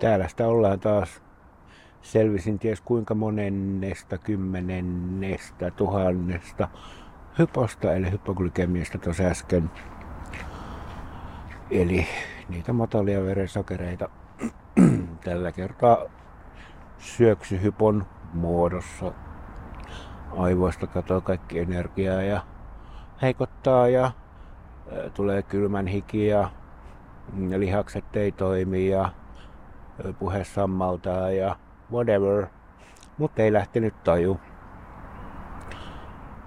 täällä sitä ollaan taas. Selvisin ties kuinka monennesta, kymmenennestä, tuhannesta hyposta, eli hypoglykemiasta tuossa äsken. Eli niitä matalia verensokereita tällä kertaa syöksyhypon muodossa. Aivoista katoaa kaikki energiaa ja heikottaa ja tulee kylmän hiki ja lihakset ei toimi ja puhe sammaltaa ja whatever. Mutta ei lähtenyt taju.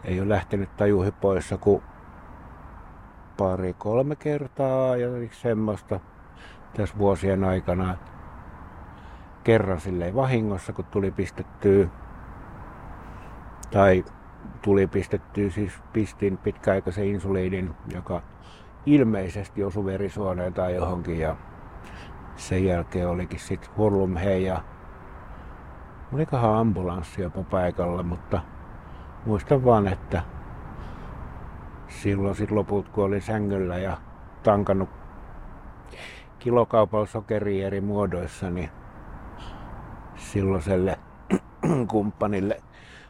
Ei ole lähtenyt tajuhypoissa kuin pari kolme kertaa ja semmoista tässä vuosien aikana. Kerran silleen vahingossa, kun tuli pistettyä tai tuli pistettyä, siis pistin pitkäaikaisen insuliinin, joka ilmeisesti osui verisuoneen tai johonkin ja sen jälkeen olikin sitten hurlum hei ja olikohan ambulanssi jopa paikalla, mutta muistan vaan, että silloin sitten loput kun olin sängyllä ja tankannut kilokaupalla sokeria eri muodoissa, niin silloiselle kumppanille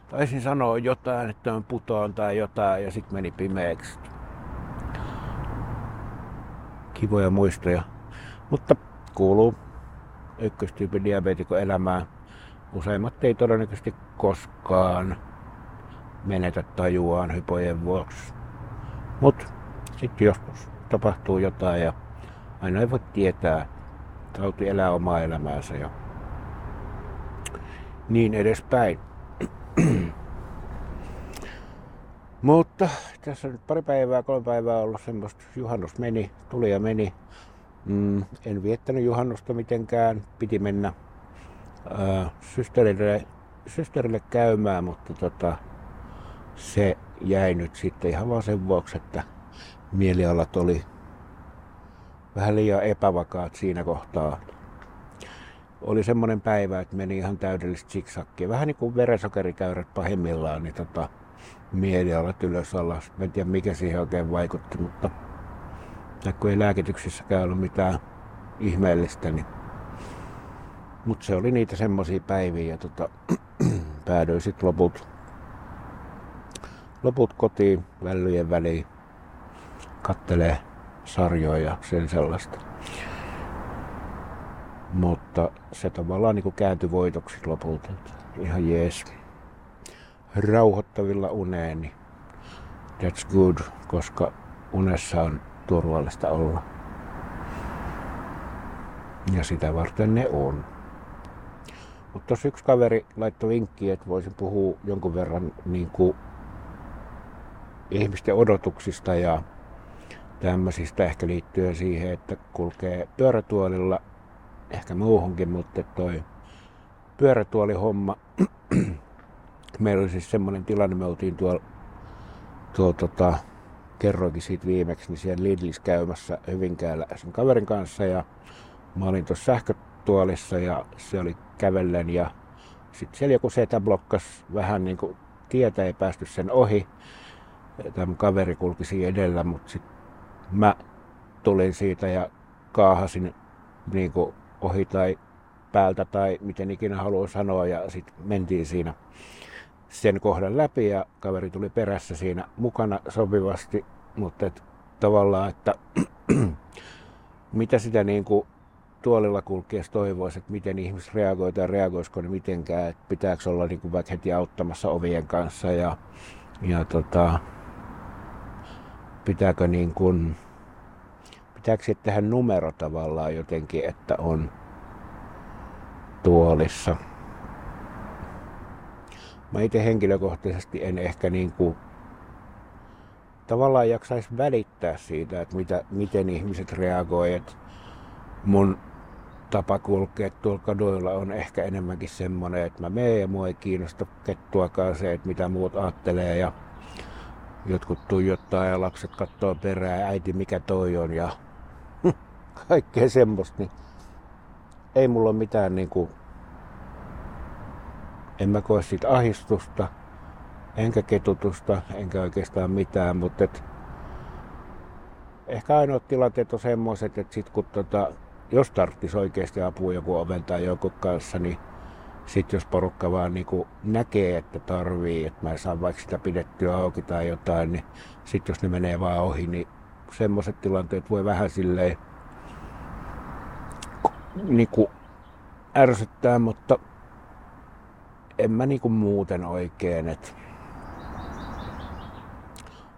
taisin sanoa jotain, että on putoon tai jotain ja sitten meni pimeäksi. Kivoja muistoja. Mutta kuuluu ykköstyypin diabetikon elämään. Useimmat ei todennäköisesti koskaan menetä tajuaan hypojen vuoksi. Mutta sitten joskus tapahtuu jotain ja aina ei voi tietää. Tauti elää omaa elämäänsä ja niin edespäin. Mutta tässä on nyt pari päivää, kolme päivää ollut semmoista, juhannus meni, tuli ja meni. Mm, en viettänyt juhannusta mitenkään, piti mennä ää, systerille, systerille käymään, mutta tota, se jäi nyt sitten ihan vaan sen vuoksi, että mielialat oli vähän liian epävakaat siinä kohtaa. Oli semmoinen päivä, että meni ihan täydellistä siksakkia. Vähän niin kuin verensokerikäyrät pahimmillaan, niin tota, mielialat ylös alas. En tiedä mikä siihen oikein vaikutti, mutta kun ei lääkityksissäkään ollut mitään ihmeellistä, niin mutta se oli niitä semmoisia päiviä ja tota, päädyin sitten loput, loput kotiin vällyjen väliin kattelee sarjoja ja sen sellaista. Mutta se tavallaan niin kääntyi voitoksi lopulta. Ihan jees. Rauhoittavilla uneen, niin that's good, koska unessa on turvallista olla. Ja sitä varten ne on. Mutta tuossa yksi kaveri laittoi vinkki, että voisin puhua jonkun verran niin kuin ihmisten odotuksista ja tämmöisistä ehkä liittyen siihen, että kulkee pyörätuolilla, ehkä muuhunkin, mutta toi pyörätuolihomma, meillä oli siis semmoinen tilanne, me oltiin tuolla, tuolla tota, kerroinkin siitä viimeksi, niin siellä Lidlis käymässä Hyvinkäällä sen kaverin kanssa ja mä olin tuossa sähkötuolissa ja se oli kävellen ja sitten siellä joku setä blokkas vähän niin kuin tietä ei päästy sen ohi. Tämä kaveri kulki siinä edellä, mutta sitten mä tulin siitä ja kaahasin niin kuin ohi tai päältä tai miten ikinä haluaa sanoa ja sitten mentiin siinä sen kohdan läpi ja kaveri tuli perässä siinä mukana sopivasti, mutta et, tavallaan, että mitä sitä niin kuin tuolilla kulkiessa toivoisi, että miten ihmiset reagoi tai reagoisiko ne mitenkään, että pitääkö olla niin kuin vaikka heti auttamassa ovien kanssa ja, ja tota, pitääkö niin kuin, pitääkö tehdä numero tavallaan jotenkin, että on tuolissa. Mä itse henkilökohtaisesti en ehkä niin kuin tavallaan jaksaisi välittää siitä, että mitä, miten ihmiset reagoivat. mun tapa kulkea tuolla kaduilla on ehkä enemmänkin semmoinen, että mä menen ja mua ei kiinnosta kettuakaan se, että mitä muut ajattelee ja jotkut tuijottaa ja lapset katsoo perään, äiti mikä toi on ja kaikkea semmoista, niin ei mulla ole mitään niin kuin, en mä koe siitä ahistusta, enkä ketutusta, enkä oikeastaan mitään, mutta et, ehkä ainoat tilanteet on semmoiset, että sit kun tota, jos tarvitsisi oikeasti apua joku oven tai joku kanssa, niin sitten jos porukka vaan niin näkee, että tarvii, että mä en saa vaikka sitä pidettyä auki tai jotain, niin sitten jos ne menee vaan ohi, niin semmoiset tilanteet voi vähän silleen niin ärsyttää, mutta en mä niin kuin muuten oikein. että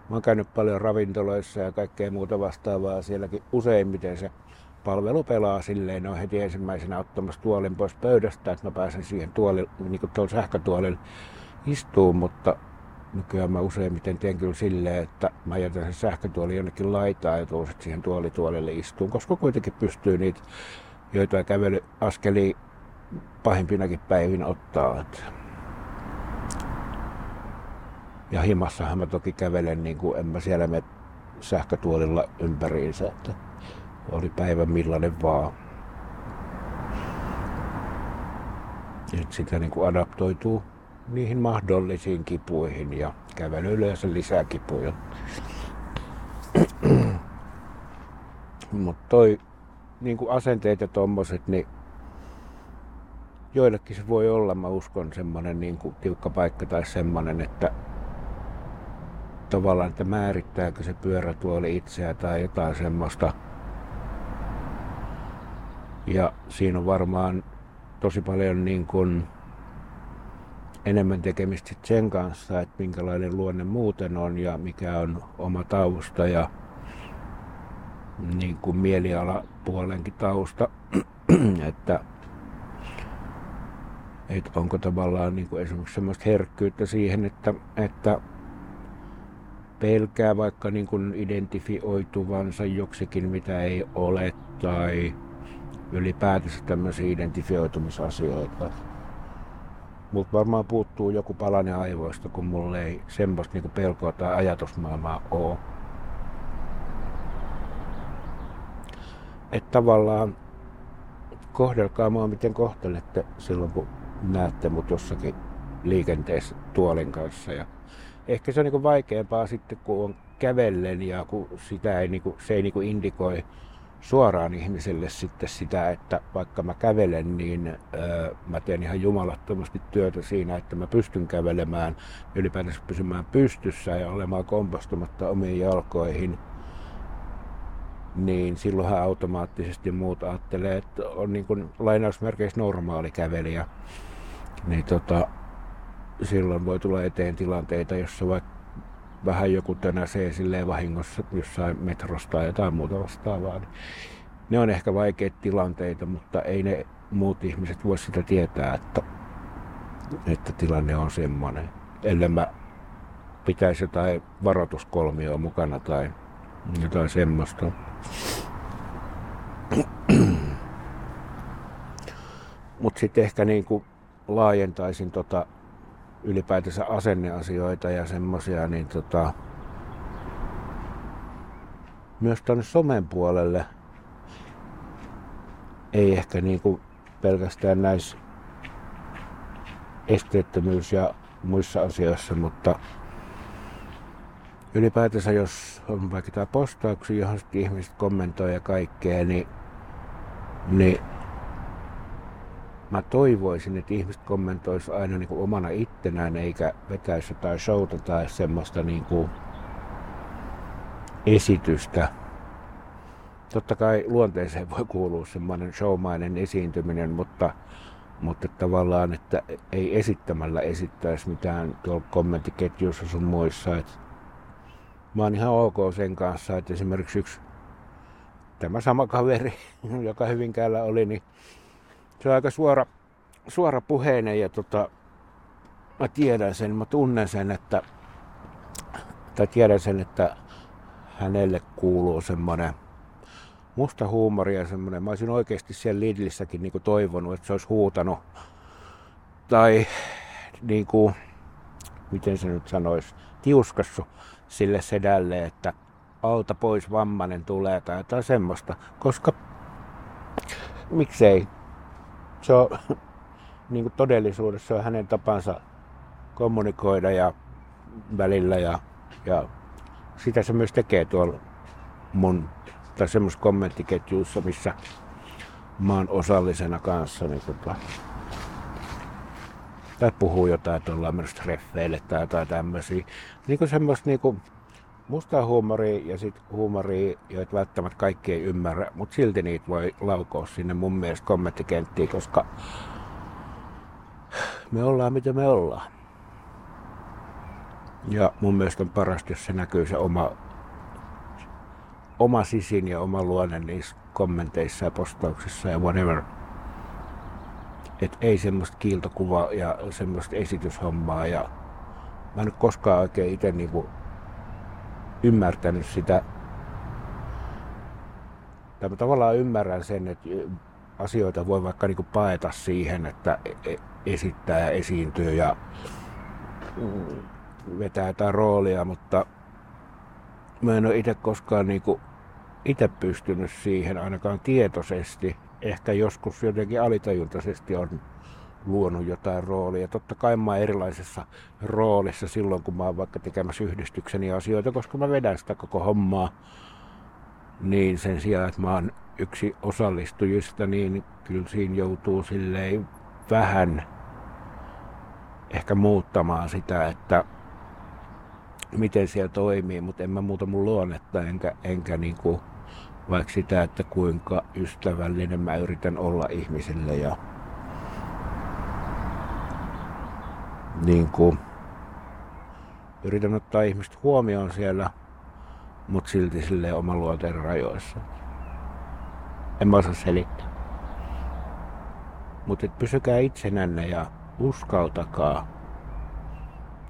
Mä oon käynyt paljon ravintoloissa ja kaikkea muuta vastaavaa. Sielläkin useimmiten se palvelu pelaa silleen, ne on heti ensimmäisenä ottamassa tuolin pois pöydästä, että mä pääsen siihen tuolille, niin kuin tuolla sähkötuolille istuun, mutta nykyään mä useimmiten teen kyllä silleen, että mä jätän sen sähkötuoli jonnekin laitaan ja tuon siihen tuolituolille istuun, koska kuitenkin pystyy niitä joita kävelyaskeli pahimpinakin päivin ottaa. Ja himassahan mä toki kävelen, niin kuin en mä siellä me sähkötuolilla ympäriinsä, että oli päivä millainen vaan. Et sitä niin kuin adaptoituu niihin mahdollisiin kipuihin ja kävely yleensä lisää kipuja. Mutta toi niin kuin asenteet ja tommoset, niin joillekin se voi olla, mä uskon, semmoinen niin kuin tiukka paikka tai semmoinen, että tavallaan, että määrittääkö se pyörätuoli itseä tai jotain semmoista. Ja siinä on varmaan tosi paljon niin kuin enemmän tekemistä sen kanssa, että minkälainen luonne muuten on ja mikä on oma tausta ja niin kuin mielialapuolenkin tausta, että että onko tavallaan niin kuin esimerkiksi semmoista herkkyyttä siihen, että, että pelkää vaikka niin kuin identifioituvansa joksikin, mitä ei ole, tai ylipäätänsä tämmöisiä identifioitumisasioita. Mutta varmaan puuttuu joku palanen aivoista, kun mulle ei semmoista niin pelkoa tai ajatusmaailmaa ole. Että tavallaan kohdelkaa mua miten kohtelette silloin, kun näette mut jossakin liikenteessä tuolin kanssa. Ja ehkä se on niin vaikeampaa sitten, kun on kävellen ja kun sitä ei, niin kuin, se ei niin indikoi suoraan ihmiselle sitten sitä, että vaikka mä kävelen, niin öö, mä teen ihan jumalattomasti työtä siinä, että mä pystyn kävelemään, ylipäätänsä pysymään pystyssä ja olemaan kompostumatta omiin jalkoihin, niin silloinhan automaattisesti muut ajattelee, että on niin kuin lainausmerkeissä normaali kävelijä. Niin tota, silloin voi tulla eteen tilanteita, jossa vaikka vähän joku tönäsee silleen vahingossa jossain metrosta tai jotain muuta vastaavaa. Niin ne on ehkä vaikeita tilanteita, mutta ei ne muut ihmiset voi sitä tietää, että, että tilanne on semmoinen. Ellei mä pitäisi jotain varoituskolmioa mukana tai jotain semmoista. Mutta sitten ehkä niin kuin laajentaisin tota ylipäätänsä asenneasioita ja semmosia, niin tota, myös tuonne somen puolelle ei ehkä niin kuin pelkästään näissä esteettömyys ja muissa asioissa, mutta ylipäätänsä jos on vaikka tämä postauksia, johon ihmiset kommentoi ja kaikkea, niin, niin mä toivoisin, että ihmiset kommentoisi aina niin kuin omana ittenään, eikä vetäisi jotain showta tai semmoista niin kuin esitystä. Totta kai luonteeseen voi kuulua semmoinen showmainen esiintyminen, mutta, mutta tavallaan, että ei esittämällä esittäisi mitään tuolla kommenttiketjuissa sun muissa. Että mä oon ihan ok sen kanssa, että esimerkiksi yksi tämä sama kaveri, joka Hyvinkäällä oli, niin se on aika suora, suora puheinen ja tota, mä tiedän sen, mä tunnen sen, että tai tiedän sen, että hänelle kuuluu semmoinen musta huumori ja semmoinen, mä olisin oikeasti siellä Lidlissäkin niin toivonut, että se olisi huutanut. Tai niin kuin, miten se nyt sanoisi, tiuskassu sille sedälle, että alta pois vammanen tulee tai jotain semmoista, koska miksei se on niin kuin todellisuudessa on hänen tapansa kommunikoida ja välillä ja, ja sitä se myös tekee tuolla mun tai semmoisessa kommenttiketjuissa, missä maan osallisena kanssa. Niin tota, tai puhuu jotain, että ollaan menossa treffeille tai jotain tämmöisiä. Niin kuin semmoista niin kuin mustaa huumoria ja sitten huumoria, joita välttämättä kaikki ei ymmärrä, mutta silti niitä voi laukoa sinne mun mielestä kommenttikenttiin, koska me ollaan mitä me ollaan. Ja mun mielestä on parasta, jos se näkyy se oma, oma sisin ja oma luonne niissä kommenteissa ja postauksissa ja whatever. Et ei semmoista kiiltokuvaa ja semmoista esityshommaa ja mä en ole koskaan oikein itse niinku ymmärtänyt sitä. Tai mä tavallaan ymmärrän sen, että asioita voi vaikka niinku paeta siihen, että e-, e-, esittää ja esiintyy ja vetää jotain roolia, mutta mä en ole itse koskaan niinku itse pystynyt siihen ainakaan tietoisesti. Ehkä joskus jotenkin alitajuntaisesti on luonut jotain roolia. Totta kai mä oon erilaisessa roolissa silloin, kun mä oon vaikka tekemässä yhdistykseni asioita, koska mä vedän sitä koko hommaa. Niin sen sijaan, että mä oon yksi osallistujista, niin kyllä siinä joutuu silleen vähän ehkä muuttamaan sitä, että miten siellä toimii, mutta en mä muuta mun luonnetta, enkä, enkä niinku, vaikka sitä, että kuinka ystävällinen mä yritän olla ihmisille ja niin kuin, yritän ottaa ihmistä huomioon siellä, mutta silti sille oman luonteen rajoissa. En mä osaa selittää. Mutta pysykää itsenänne ja uskaltakaa.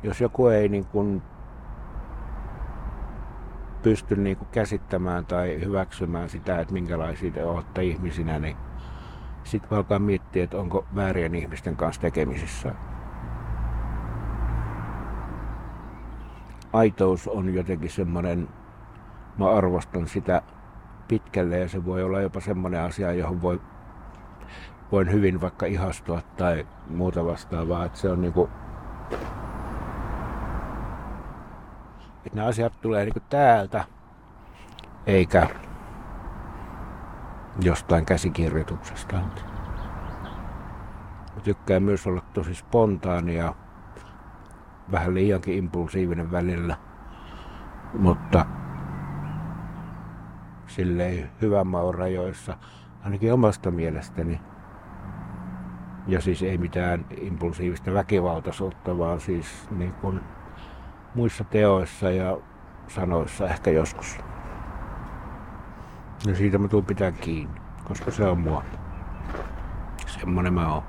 Jos joku ei niin kun pysty niin kuin käsittämään tai hyväksymään sitä, että minkälaisia te olette ihmisinä, niin sitten alkaa miettiä, että onko väärien ihmisten kanssa tekemisissä. aitous on jotenkin semmoinen, mä arvostan sitä pitkälle ja se voi olla jopa semmoinen asia, johon voi, voin hyvin vaikka ihastua tai muuta vastaavaa. Että se on niinku, että nämä asiat tulee niinku täältä eikä jostain käsikirjoituksesta. Mä tykkään myös olla tosi spontaania vähän liiankin impulsiivinen välillä, mutta silleen hyvän maun rajoissa, ainakin omasta mielestäni. Ja siis ei mitään impulsiivista väkivaltaisuutta, vaan siis niin kuin muissa teoissa ja sanoissa ehkä joskus. Ja siitä mä tuun pitää kiinni, koska se on mua. Semmonen mä oon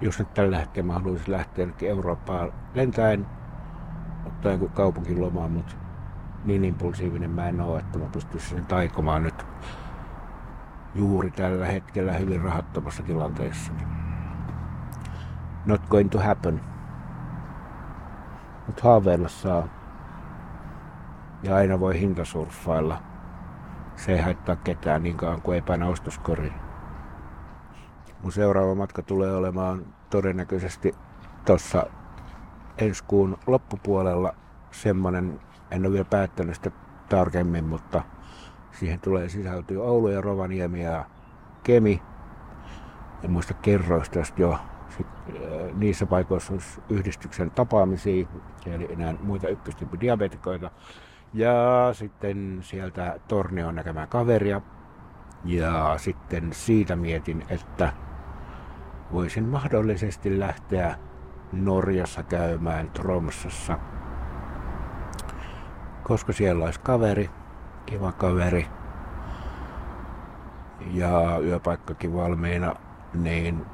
jos nyt tällä hetkellä mä haluaisin lähteä Eurooppaan lentäen, ottaa jonkun kaupunkilomaan, mutta niin impulsiivinen mä en ole, että mä pystyisin sen taikomaan nyt juuri tällä hetkellä hyvin rahattomassa tilanteessa. Not going to happen. Mutta haaveilla saa. Ja aina voi hintasurffailla. Se ei haittaa ketään niin kauan kuin ei paina ostoskoriin. Mun seuraava matka tulee olemaan todennäköisesti tuossa ensi kuun loppupuolella semmonen, en ole vielä päättänyt sitä tarkemmin, mutta siihen tulee sisältyä Oulu ja Rovaniemi ja Kemi. En muista kerroista jo. Äh, niissä paikoissa olisi yhdistyksen tapaamisia, eli enää muita ykköstyyppi diabetikoita. Ja sitten sieltä Tornioon näkemään kaveria. Ja sitten siitä mietin, että voisin mahdollisesti lähteä Norjassa käymään Tromsassa, koska siellä olisi kaveri, kiva kaveri ja yöpaikkakin valmiina, niin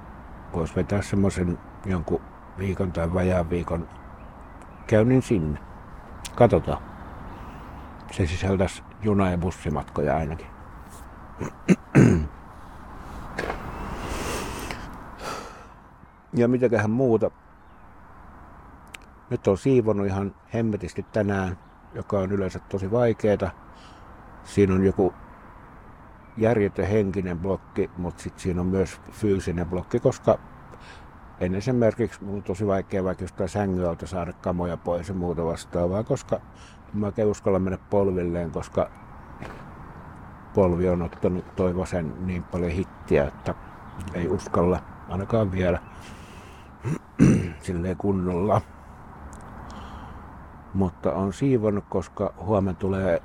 voisi vetää semmoisen jonkun viikon tai vajaan viikon käynnin sinne. Katsotaan. Se sisältäisi juna- ja bussimatkoja ainakin. Ja mitäköhän muuta. Nyt on siivonut ihan hemmetisti tänään, joka on yleensä tosi vaikeeta. Siinä on joku järjetön henkinen blokki, mutta sitten siinä on myös fyysinen blokki, koska en esimerkiksi mun on tosi vaikea vaikka jostain sängyltä saada kamoja pois ja muuta vastaavaa, koska mä en uskalla mennä polvilleen, koska polvi on ottanut toi vasen niin paljon hittiä, että ei uskalla ainakaan vielä silleen kunnolla. Mutta on siivonnut, koska huomenna tulee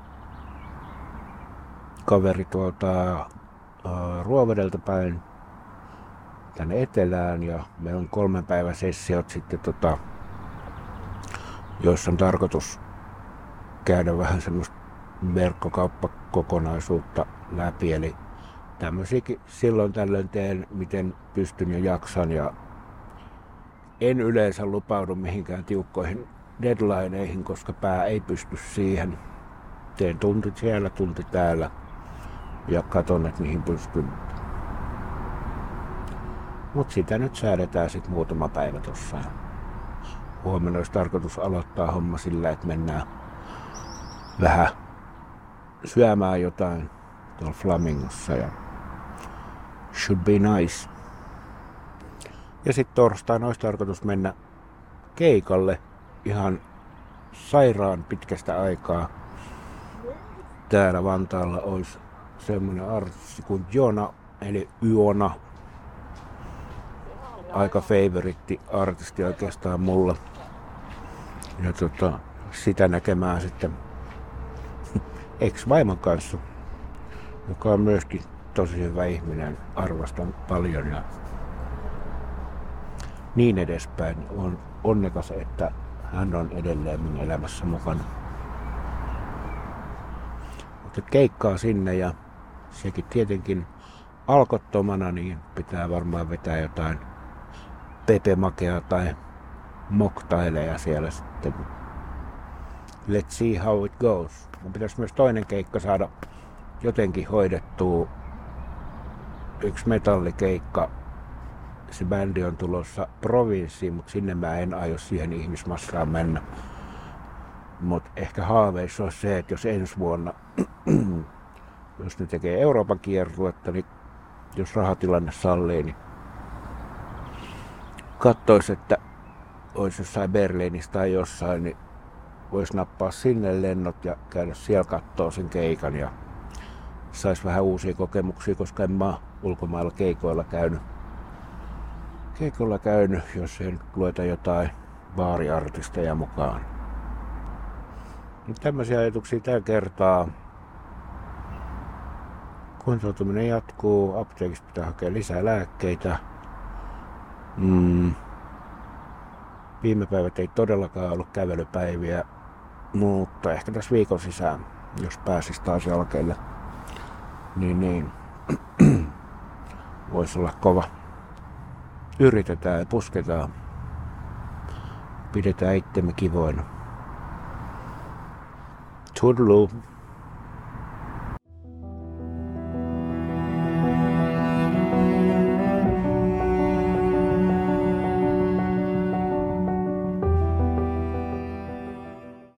kaveri tuolta Ruovedelta päin tänne etelään ja meillä on kolmen päivän sessiot sitten tota, joissa on tarkoitus käydä vähän semmoista verkkokauppakokonaisuutta läpi. Eli tämmöisiäkin silloin tällöin teen, miten pystyn ja jaksan. Ja en yleensä lupaudu mihinkään tiukkoihin deadlineihin, koska pää ei pysty siihen. Teen tunti siellä, tunti täällä ja katon, että mihin pystyn. Mutta sitä nyt säädetään sitten muutama päivä tuossa. Huomenna olisi tarkoitus aloittaa homma sillä, että mennään vähän syömään jotain tuolla Flamingossa ja should be nice. Ja sitten torstaina olisi tarkoitus mennä keikalle ihan sairaan pitkästä aikaa. Täällä Vantaalla olisi semmoinen artisti kuin Jona, eli Yona. Aika favoritti artisti oikeastaan mulla. Ja tota, sitä näkemään sitten ex-vaimon kanssa, joka on myöskin tosi hyvä ihminen, arvostan paljon ja niin edespäin. On onnekas, että hän on edelleen minun elämässä mukana. Mutta keikkaa sinne ja sekin tietenkin alkottomana, niin pitää varmaan vetää jotain pepemakea tai moktaileja siellä sitten. Let's see how it goes. Mun pitäisi myös toinen keikka saada jotenkin hoidettua. Yksi metallikeikka. Se bändi on tulossa provinssiin, mutta sinne mä en aio siihen ihmismassaan mennä. Mutta ehkä haaveissa on se, että jos ensi vuonna, jos ne tekee Euroopan kierruetta, niin jos rahatilanne sallii, niin katsoisi, että olisi jossain Berliinissä tai jossain, niin voisi nappaa sinne lennot ja käydä siellä katsoa sen keikan ja saisi vähän uusia kokemuksia, koska en mä ulkomailla keikoilla käynyt. Keikoilla käynyt, jos ei nyt lueta jotain baariartisteja mukaan. Nyt tämmöisiä ajatuksia tällä kertaa. Kuntoutuminen jatkuu, apteekista pitää hakea lisää lääkkeitä. Mm. Viime päivät ei todellakaan ollut kävelypäiviä, mutta ehkä tässä viikon sisään, jos pääsisi taas jalkeille, niin, niin voisi olla kova. Yritetään ja pusketaan. Pidetään itsemme kivoina. Toodaloo.